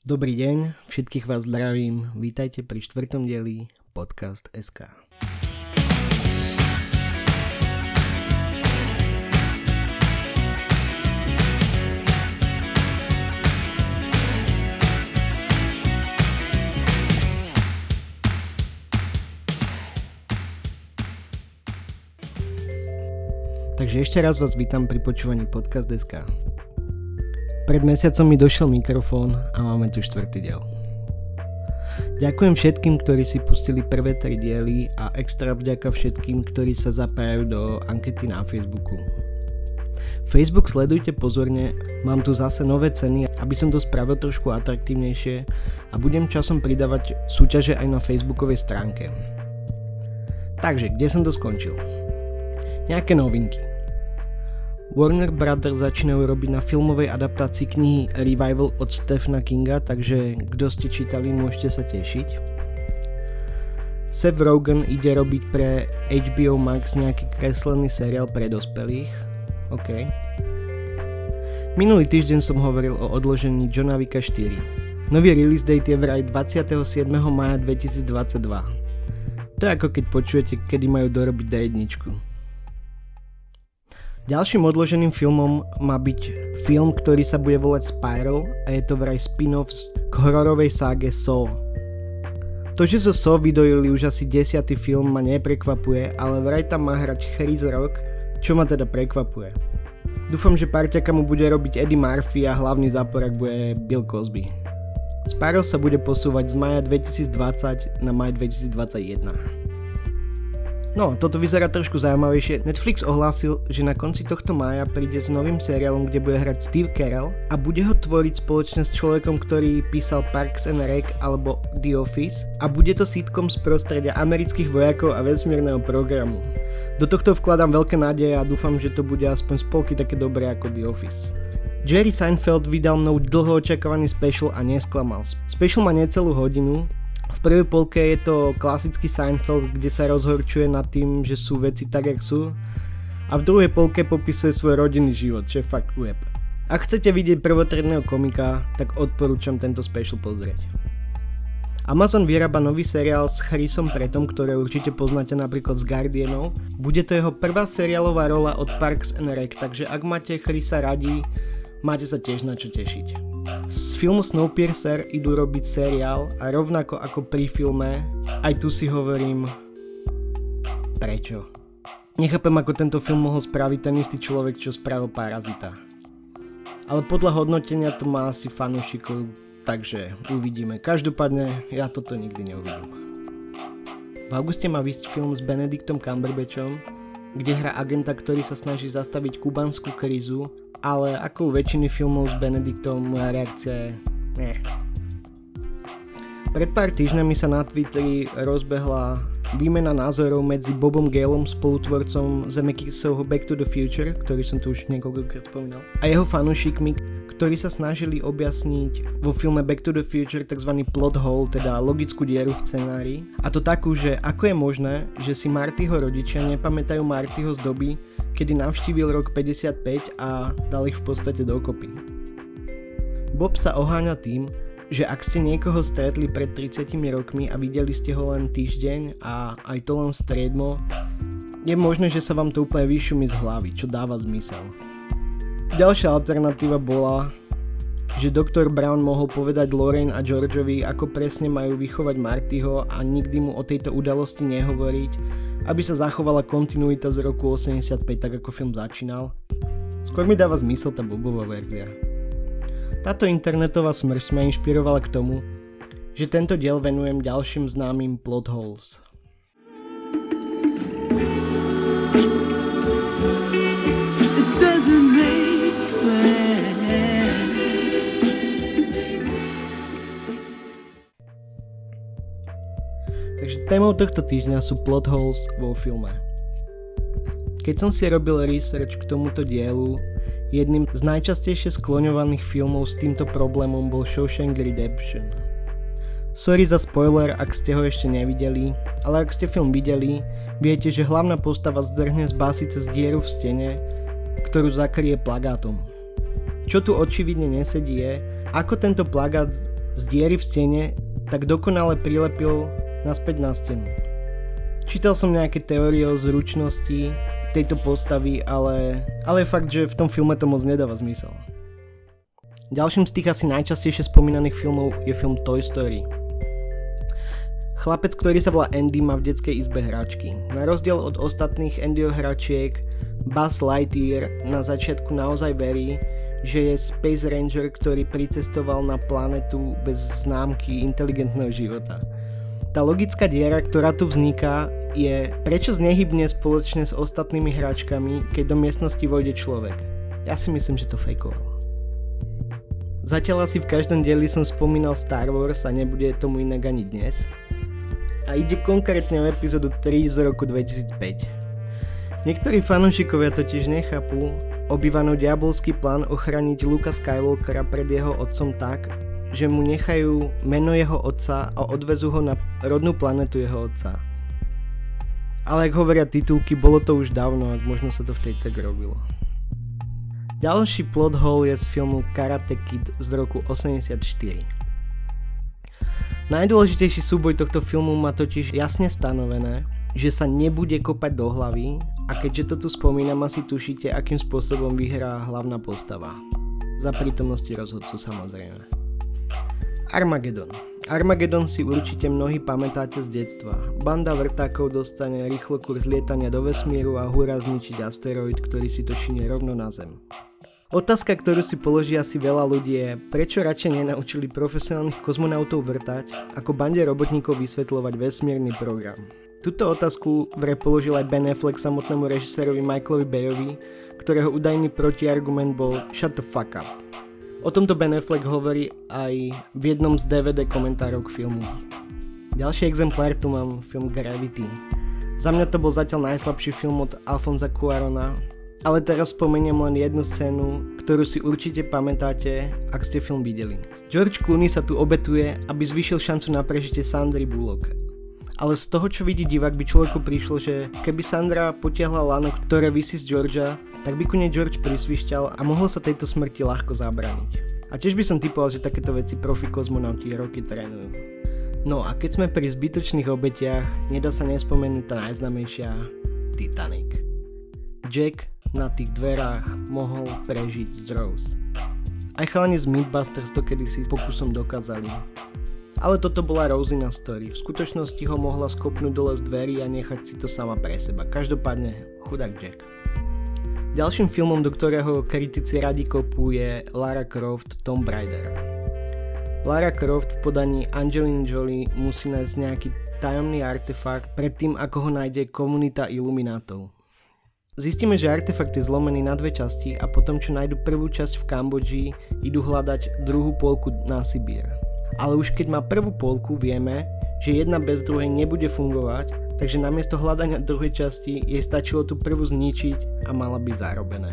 Dobrý deň, všetkých vás zdravím, vítajte pri štvrtom dieli Podcast SK. Takže ešte raz vás vítam pri počúvaní Podcast. Pred mesiacom mi došiel mikrofón a máme tu štvrtý diel. Ďakujem všetkým, ktorí si pustili prvé tri diely a extra vďaka všetkým, ktorí sa zapájajú do ankety na Facebooku. Facebook sledujte pozorne, mám tu zase nové ceny, aby som to spravil trošku atraktívnejšie a budem časom pridávať súťaže aj na facebookovej stránke. Takže, kde som to skončil? Nejaké novinky. Warner Brothers začínajú robiť na filmovej adaptácii knihy Revival od Stephena Kinga, takže kto ste čítali, môžete sa tešiť. Seth Rogen ide robiť pre HBO Max nejaký kreslený seriál pre dospelých. OK. Minulý týždeň som hovoril o odložení Johna Wicka 4. Nový release date je vraj 27. maja 2022. To je ako keď počujete, kedy majú dorobiť D1. Ďalším odloženým filmom má byť film, ktorý sa bude volať Spiral a je to vraj spin-off k hororovej ságe Saw. To, že zo Saw vydojili už asi desiatý film ma neprekvapuje, ale vraj tam má hrať Chris Rock, čo ma teda prekvapuje. Dúfam, že parťaka mu bude robiť Eddie Murphy a hlavný záporak bude Bill Cosby. Spiral sa bude posúvať z maja 2020 na maj 2021. No, toto vyzerá trošku zaujímavejšie. Netflix ohlásil, že na konci tohto mája príde s novým seriálom, kde bude hrať Steve Carell a bude ho tvoriť spoločne s človekom, ktorý písal Parks and Rec alebo The Office a bude to sitcom z prostredia amerických vojakov a vesmírneho programu. Do tohto vkladám veľké nádeje a dúfam, že to bude aspoň spolky také dobré ako The Office. Jerry Seinfeld vydal mnou dlho očakávaný special a nesklamal. Special má necelú hodinu, v prvej polke je to klasický Seinfeld, kde sa rozhorčuje nad tým, že sú veci tak, jak sú. A v druhej polke popisuje svoj rodinný život, čo fakt web. Ak chcete vidieť prvotredného komika, tak odporúčam tento special pozrieť. Amazon vyrába nový seriál s Chrisom Pretom, ktoré určite poznáte napríklad z Guardianov. Bude to jeho prvá seriálová rola od Parks and Rec, takže ak máte Chrisa radi, máte sa tiež na čo tešiť. Z filmu Snowpiercer idú robiť seriál a rovnako ako pri filme, aj tu si hovorím, prečo. Nechápem, ako tento film mohol spraviť ten istý človek, čo spravil Parazita. Ale podľa hodnotenia to má asi fanúšikov, takže uvidíme. Každopádne ja toto nikdy neuvidím. V auguste má vysť film s Benediktom Cumberbatchom, kde hra agenta, ktorý sa snaží zastaviť kubanskú krízu ale ako u väčšiny filmov s Benediktom moja reakcia je eh. Pred pár týždňami sa na Twitteri rozbehla výmena názorov medzi Bobom Galom, spolutvorcom Zemeckisovho Back to the Future, ktorý som tu už niekoľkokrát spomínal, a jeho fanúšikmi, ktorí sa snažili objasniť vo filme Back to the Future tzv. plot hole, teda logickú dieru v scenári. A to takú, že ako je možné, že si Martyho rodičia nepamätajú Martyho z doby, kedy navštívil rok 55 a dal ich v podstate dokopy. Bob sa oháňa tým, že ak ste niekoho stretli pred 30 rokmi a videli ste ho len týždeň a aj to len striedmo, je možné, že sa vám to úplne vyšumí z hlavy, čo dáva zmysel. Ďalšia alternatíva bola, že doktor Brown mohol povedať Lorraine a Georgeovi, ako presne majú vychovať Martyho a nikdy mu o tejto udalosti nehovoriť, aby sa zachovala kontinuita z roku 85 tak ako film začínal. Skôr mi dáva zmysel tá Bobová verzia. Táto internetová smrť ma inšpirovala k tomu, že tento diel venujem ďalším známym plot holes. Témou tohto týždňa sú plot holes vo filme. Keď som si robil research k tomuto dielu, jedným z najčastejšie skloňovaných filmov s týmto problémom bol Shawshank Redemption. Sorry za spoiler, ak ste ho ešte nevideli, ale ak ste film videli, viete, že hlavná postava zdrhne z básy cez dieru v stene, ktorú zakrie plagátom. Čo tu očividne nesedí je, ako tento plagát z diery v stene tak dokonale prilepil naspäť na stenu. Čítal som nejaké teórie o zručnosti tejto postavy, ale, ale fakt, že v tom filme to moc nedáva zmysel. Ďalším z tých asi najčastejšie spomínaných filmov je film Toy Story. Chlapec, ktorý sa volá Andy, má v detskej izbe hračky. Na rozdiel od ostatných Andyho hračiek, Buzz Lightyear na začiatku naozaj verí, že je Space Ranger, ktorý pricestoval na planetu bez známky inteligentného života. Tá logická diera, ktorá tu vzniká, je prečo znehybne spoločne s ostatnými hráčkami, keď do miestnosti vojde človek. Ja si myslím, že to fejkoval. Zatiaľ asi v každom dieli som spomínal Star Wars a nebude tomu inak ani dnes. A ide konkrétne o epizódu 3 z roku 2005. Niektorí fanúšikovia totiž nechápu, Obyvanov diabolský plán ochraniť Luka Skywalkera pred jeho otcom tak, že mu nechajú meno jeho otca a odvezú ho na rodnú planetu jeho otca. Ale ak hovoria titulky, bolo to už dávno, ak možno sa to v tej tak robilo. Ďalší plot hole je z filmu Karate Kid z roku 84. Najdôležitejší súboj tohto filmu má totiž jasne stanovené, že sa nebude kopať do hlavy a keďže to tu spomínam, asi tušíte, akým spôsobom vyhrá hlavná postava. Za prítomnosti rozhodcu samozrejme. Armageddon. Armageddon si určite mnohí pamätáte z detstva. Banda vrtákov dostane rýchlo kurz lietania do vesmíru a hurá zničiť asteroid, ktorý si to šinie rovno na Zem. Otázka, ktorú si položí asi veľa ľudí je, prečo radšej nenaučili profesionálnych kozmonautov vrtať, ako bande robotníkov vysvetľovať vesmírny program. Tuto otázku vraj položil aj Ben Affleck samotnému režisérovi Michaelovi Bayovi, ktorého údajný protiargument bol Shut the fuck up. O tomto Ben Affleck hovorí aj v jednom z DVD komentárov k filmu. Ďalší exemplár tu mám film Gravity. Za mňa to bol zatiaľ najslabší film od Alfonza Cuarona, ale teraz spomeniem len jednu scénu, ktorú si určite pamätáte, ak ste film videli. George Clooney sa tu obetuje, aby zvýšil šancu na prežitie Sandry Bullock ale z toho, čo vidí divák, by človeku prišlo, že keby Sandra potiahla lano, ktoré vysí z Georgia, tak by ku nej George prisvišťal a mohol sa tejto smrti ľahko zabrániť. A tiež by som typoval, že takéto veci profi kozmonauti roky trénujú. No a keď sme pri zbytočných obetiach, nedá sa nespomenúť tá najznamejšia Titanic. Jack na tých dverách mohol prežiť z Rose. Aj chalani z Mythbusters to kedysi pokusom dokázali. Ale toto bola Rosina story. V skutočnosti ho mohla skopnúť dole z dverí a nechať si to sama pre seba. Každopádne chudák Jack. Ďalším filmom, do ktorého kritici radi kopú je Lara Croft Tomb Raider. Lara Croft v podaní Angelina Jolie musí nájsť nejaký tajomný artefakt predtým, ako ho nájde komunita iluminátov. Zistíme, že artefakt je zlomený na dve časti a potom, čo nájdu prvú časť v Kambodži, idú hľadať druhú polku na Sibír ale už keď má prvú polku, vieme, že jedna bez druhej nebude fungovať, takže namiesto hľadania druhej časti jej stačilo tú prvú zničiť a mala by zarobené.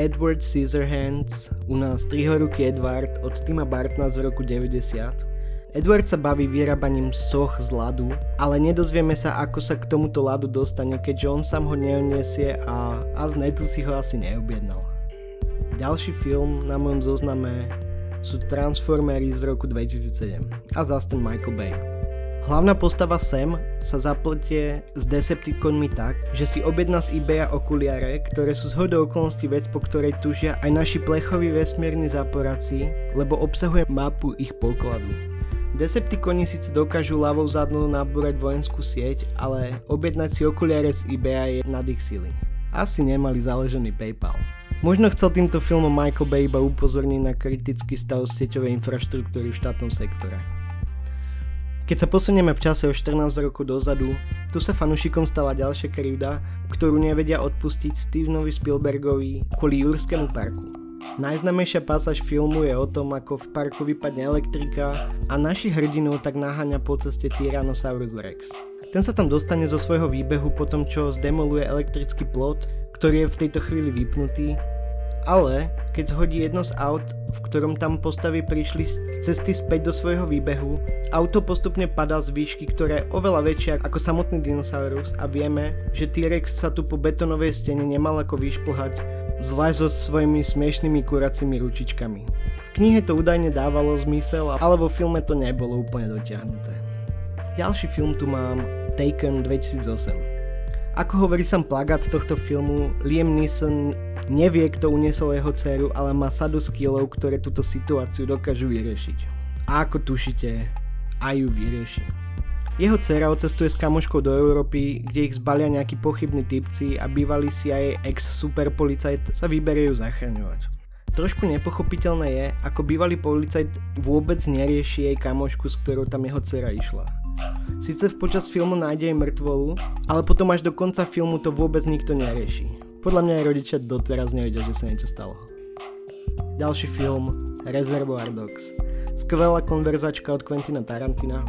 Edward Scissorhands, u nás trihoruky Edward od Tima Bartna z roku 90. Edward sa baví vyrábaním soch z ľadu, ale nedozvieme sa, ako sa k tomuto ľadu dostane, keďže on sám ho neuniesie a, a z netu si ho asi neobjednal. Ďalší film na mojom zozname sú Transformery z roku 2007 a ten Michael Bay. Hlavná postava Sam sa zapletie s Decepticonmi tak, že si objedná z eBaya okuliare, ktoré sú z hodou okolností vec, po ktorej tužia aj naši plechoví vesmírni záporáci, lebo obsahuje mapu ich pokladu. Decepticoni síce dokážu ľavou zadnou nabúrať vojenskú sieť, ale objednať si okuliare z eBaya je nad ich sily. Asi nemali založený PayPal. Možno chcel týmto filmom Michael Bay iba upozorniť na kritický stav sieťovej infraštruktúry v štátnom sektore. Keď sa posunieme v čase o 14 rokov dozadu, tu sa fanúšikom stala ďalšia krivda, ktorú nevedia odpustiť Stevenovi Spielbergovi kvôli Jurskému parku. Najznamejšia pasáž filmu je o tom, ako v parku vypadne elektrika a našich hrdinov tak naháňa po ceste Tyrannosaurus Rex. Ten sa tam dostane zo svojho výbehu po tom, čo zdemoluje elektrický plot, ktorý je v tejto chvíli vypnutý ale keď zhodí jedno z aut, v ktorom tam postavy prišli z cesty späť do svojho výbehu, auto postupne padá z výšky, ktorá je oveľa väčšia ako samotný dinosaurus a vieme, že T-Rex sa tu po betonovej stene nemal ako vyšplhať, zvlášť so svojimi smiešnými kuracími ručičkami. V knihe to údajne dávalo zmysel, ale vo filme to nebolo úplne dotiahnuté. Ďalší film tu mám Taken 2008. Ako hovorí sam plagát tohto filmu, Liam Neeson nevie, kto uniesol jeho dceru, ale má sadu skillov, ktoré túto situáciu dokážu vyriešiť. A ako tušite, aj ju vyrieši. Jeho dcera odcestuje s kamoškou do Európy, kde ich zbalia nejakí pochybní typci a bývalý CIA ex-superpolicajt sa vyberie ju zachraňovať. Trošku nepochopiteľné je, ako bývalý policajt vôbec nerieši jej kamošku, s ktorou tam jeho dcera išla. Sice počas filmu nájde jej mŕtvolu, ale potom až do konca filmu to vôbec nikto nerieši. Podľa mňa aj rodičia doteraz nevedia, že sa niečo stalo. Ďalší film Reservoir Dogs. Skvelá konverzačka od Quentina Tarantina.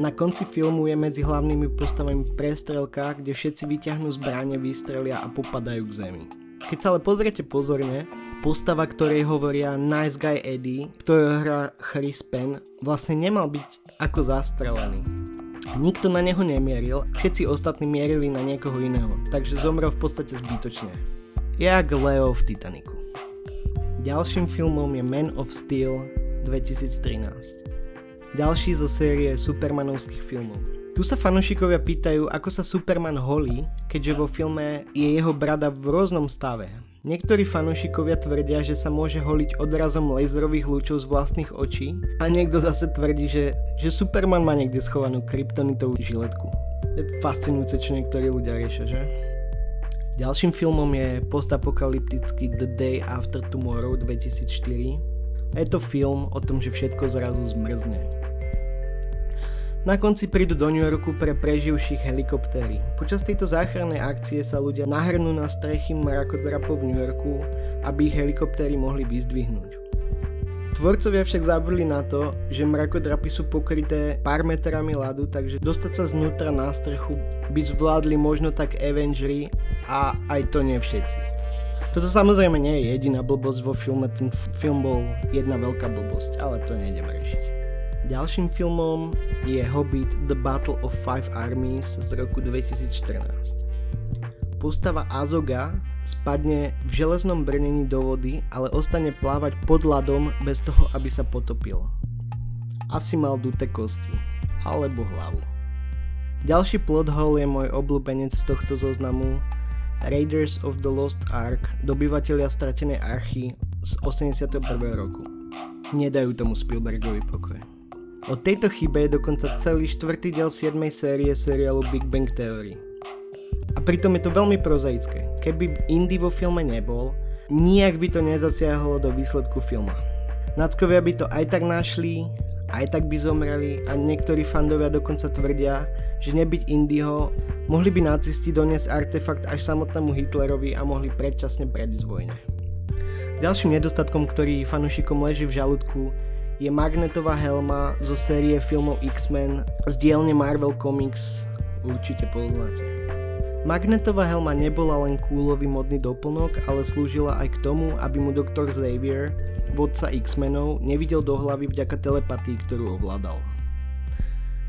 Na konci filmu je medzi hlavnými postavami prestrelka, kde všetci vyťahnú zbranie, vystrelia a popadajú k zemi. Keď sa ale pozriete pozorne, postava, ktorej hovoria Nice Guy Eddie, ktorý hrá Chris Penn, vlastne nemal byť ako zastrelený. Nikto na neho nemieril, všetci ostatní mierili na niekoho iného, takže zomrel v podstate zbytočne. Jak Leo v Titaniku. Ďalším filmom je Man of Steel 2013. Ďalší zo série Supermanovských filmov. Tu sa fanúšikovia pýtajú, ako sa Superman holí, keďže vo filme je jeho brada v rôznom stave. Niektorí fanúšikovia tvrdia, že sa môže holiť odrazom laserových lúčov z vlastných očí a niekto zase tvrdí, že, že Superman má niekde schovanú kryptonitovú žiletku. Je fascinujúce, čo niektorí ľudia riešia, že? Ďalším filmom je postapokalyptický The Day After Tomorrow 2004 a je to film o tom, že všetko zrazu zmrzne. Na konci prídu do New Yorku pre preživších helikoptéry. Počas tejto záchrannej akcie sa ľudia nahrnú na strechy mrakodrapov v New Yorku, aby ich helikoptéry mohli vyzdvihnúť. Tvorcovia však zabudli na to, že mrakodrapy sú pokryté pár metrami ľadu, takže dostať sa znútra na strechu by zvládli možno tak Avengers a aj to nie všetci. Toto samozrejme nie je jediná blbosť vo filme, ten film bol jedna veľká blbosť, ale to nejdeme riešiť. Ďalším filmom je Hobbit The Battle of Five Armies z roku 2014. Postava Azoga spadne v železnom brnení do vody, ale ostane plávať pod ľadom bez toho, aby sa potopil. Asi mal duté kosti, alebo hlavu. Ďalší plot hole je môj obľúbenec z tohto zoznamu Raiders of the Lost Ark, dobyvatelia stratenej archy z 81. roku. Nedajú tomu Spielbergovi pokoj. O tejto chybe je dokonca celý štvrtý diel 7. série seriálu Big Bang Theory. A pritom je to veľmi prozaické. Keby Indy vo filme nebol, nijak by to nezasiahlo do výsledku filma. Nackovia by to aj tak našli, aj tak by zomreli a niektorí fandovia dokonca tvrdia, že nebyť Indyho, mohli by nacisti doniesť artefakt až samotnému Hitlerovi a mohli predčasne predísť vojne. Ďalším nedostatkom, ktorý fanúšikom leží v žalúdku, je magnetová helma zo série filmov X-Men z dielne Marvel Comics, určite poznáte. Magnetová helma nebola len kúlový modný doplnok, ale slúžila aj k tomu, aby mu doktor Xavier, vodca X-menov, nevidel do hlavy vďaka telepatii, ktorú ovládal.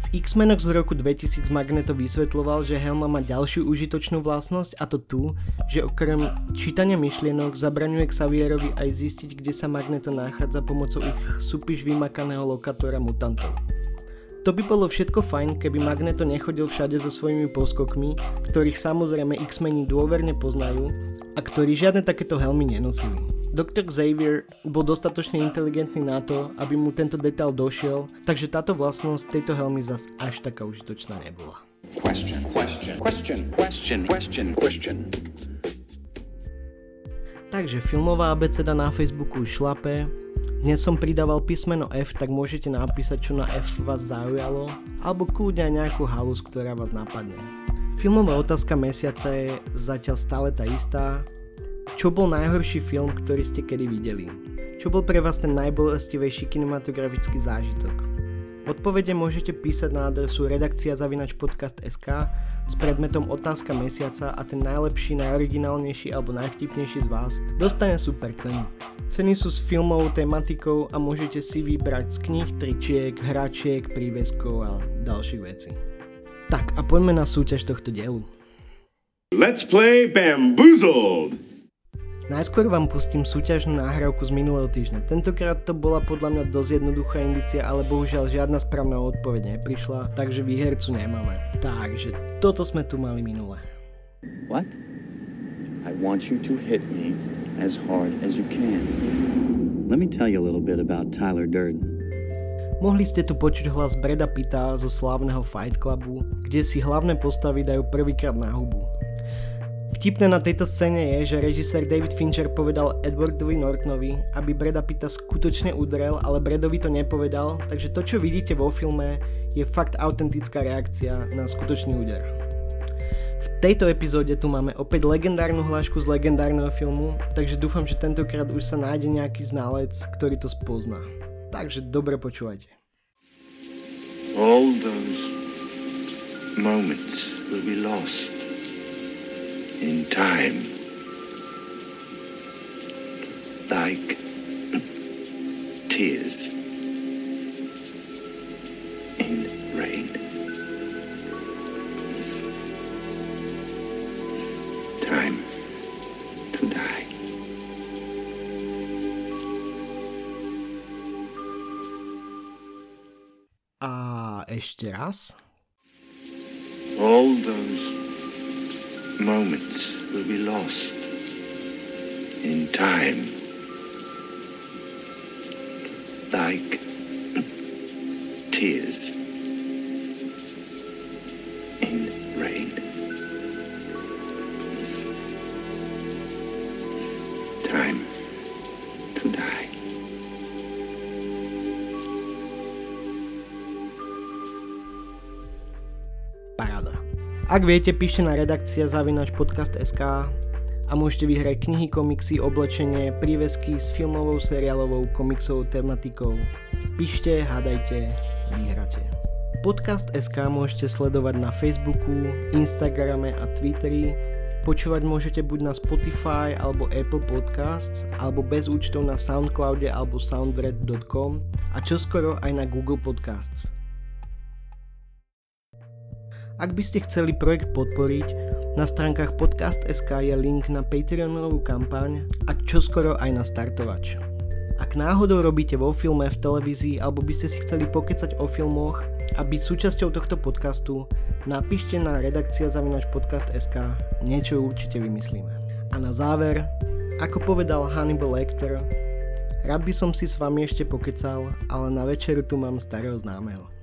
V X-Menoch z roku 2000 Magneto vysvetloval, že Helma má ďalšiu užitočnú vlastnosť a to tu, že okrem čítania myšlienok zabraňuje Xavierovi aj zistiť, kde sa Magneto nachádza pomocou ich súpiš vymakaného lokátora mutantov. To by bolo všetko fajn, keby Magneto nechodil všade so svojimi poskokmi, ktorých samozrejme X-meni dôverne poznajú a ktorí žiadne takéto helmy nenosili. Dr. Xavier bol dostatočne inteligentný na to, aby mu tento detail došiel, takže táto vlastnosť tejto helmy zas až taká užitočná nebola. Question, question, question. Takže filmová abeceda na Facebooku už šlape. Dnes som pridával písmeno F, tak môžete napísať, čo na F vás zaujalo, alebo kľudne aj nejakú halus, ktorá vás napadne. Filmová otázka mesiaca je zatiaľ stále tá istá, čo bol najhorší film, ktorý ste kedy videli? Čo bol pre vás ten najbolestivejší kinematografický zážitok? Odpovede môžete písať na adresu redakcia zavinačpodcast.sk s predmetom otázka mesiaca a ten najlepší, najoriginálnejší alebo najvtipnejší z vás dostane super cenu. Ceny sú s filmovou tematikou a môžete si vybrať z kníh, tričiek, hračiek, príveskov a ďalších vecí. Tak a poďme na súťaž tohto dielu. Let's play Bamboozled! Najskôr vám pustím súťažnú náhrávku z minulého týždňa. Tentokrát to bola podľa mňa dosť jednoduchá indícia, ale bohužiaľ žiadna správna odpoveď neprišla, takže výhercu nemáme. Takže toto sme tu mali minule. What? I want you to hit me as hard as you can. Let me tell you a little bit about Tyler Durden. Mohli ste tu počuť hlas Breda Pitta zo slávneho Fight Clubu, kde si hlavné postavy dajú prvýkrát na hubu. Vtipné na tejto scéne je, že režisér David Fincher povedal Edwardovi Nortonovi, aby Breda Pitta skutočne udrel, ale Bredovi to nepovedal, takže to, čo vidíte vo filme, je fakt autentická reakcia na skutočný úder. V tejto epizóde tu máme opäť legendárnu hlášku z legendárneho filmu, takže dúfam, že tentokrát už sa nájde nejaký znalec, ktorý to spozná. Takže dobre počúvajte. All those moments will be lost in time. Like tears in rain. Time to die. A ešte raz. All those moments will be lost in time. Like Ak viete, píšte na redakcia zavinač podcast.sk a môžete vyhrať knihy, komiksy, oblečenie, prívesky s filmovou, seriálovou, komiksovou tematikou. Píšte, hádajte, vyhráte. Podcast SK môžete sledovať na Facebooku, Instagrame a Twitteri. Počúvať môžete buď na Spotify alebo Apple Podcasts, alebo bez účtov na Soundcloude alebo soundred.com a čoskoro aj na Google Podcasts. Ak by ste chceli projekt podporiť, na stránkach podcast.sk je link na Patreonovú kampaň a čoskoro aj na startovač. Ak náhodou robíte vo filme, v televízii alebo by ste si chceli pokecať o filmoch a byť súčasťou tohto podcastu, napíšte na redakcia zavinač podcast.sk, niečo určite vymyslíme. A na záver, ako povedal Hannibal Lecter, rád by som si s vami ešte pokecal, ale na večeru tu mám starého známeho.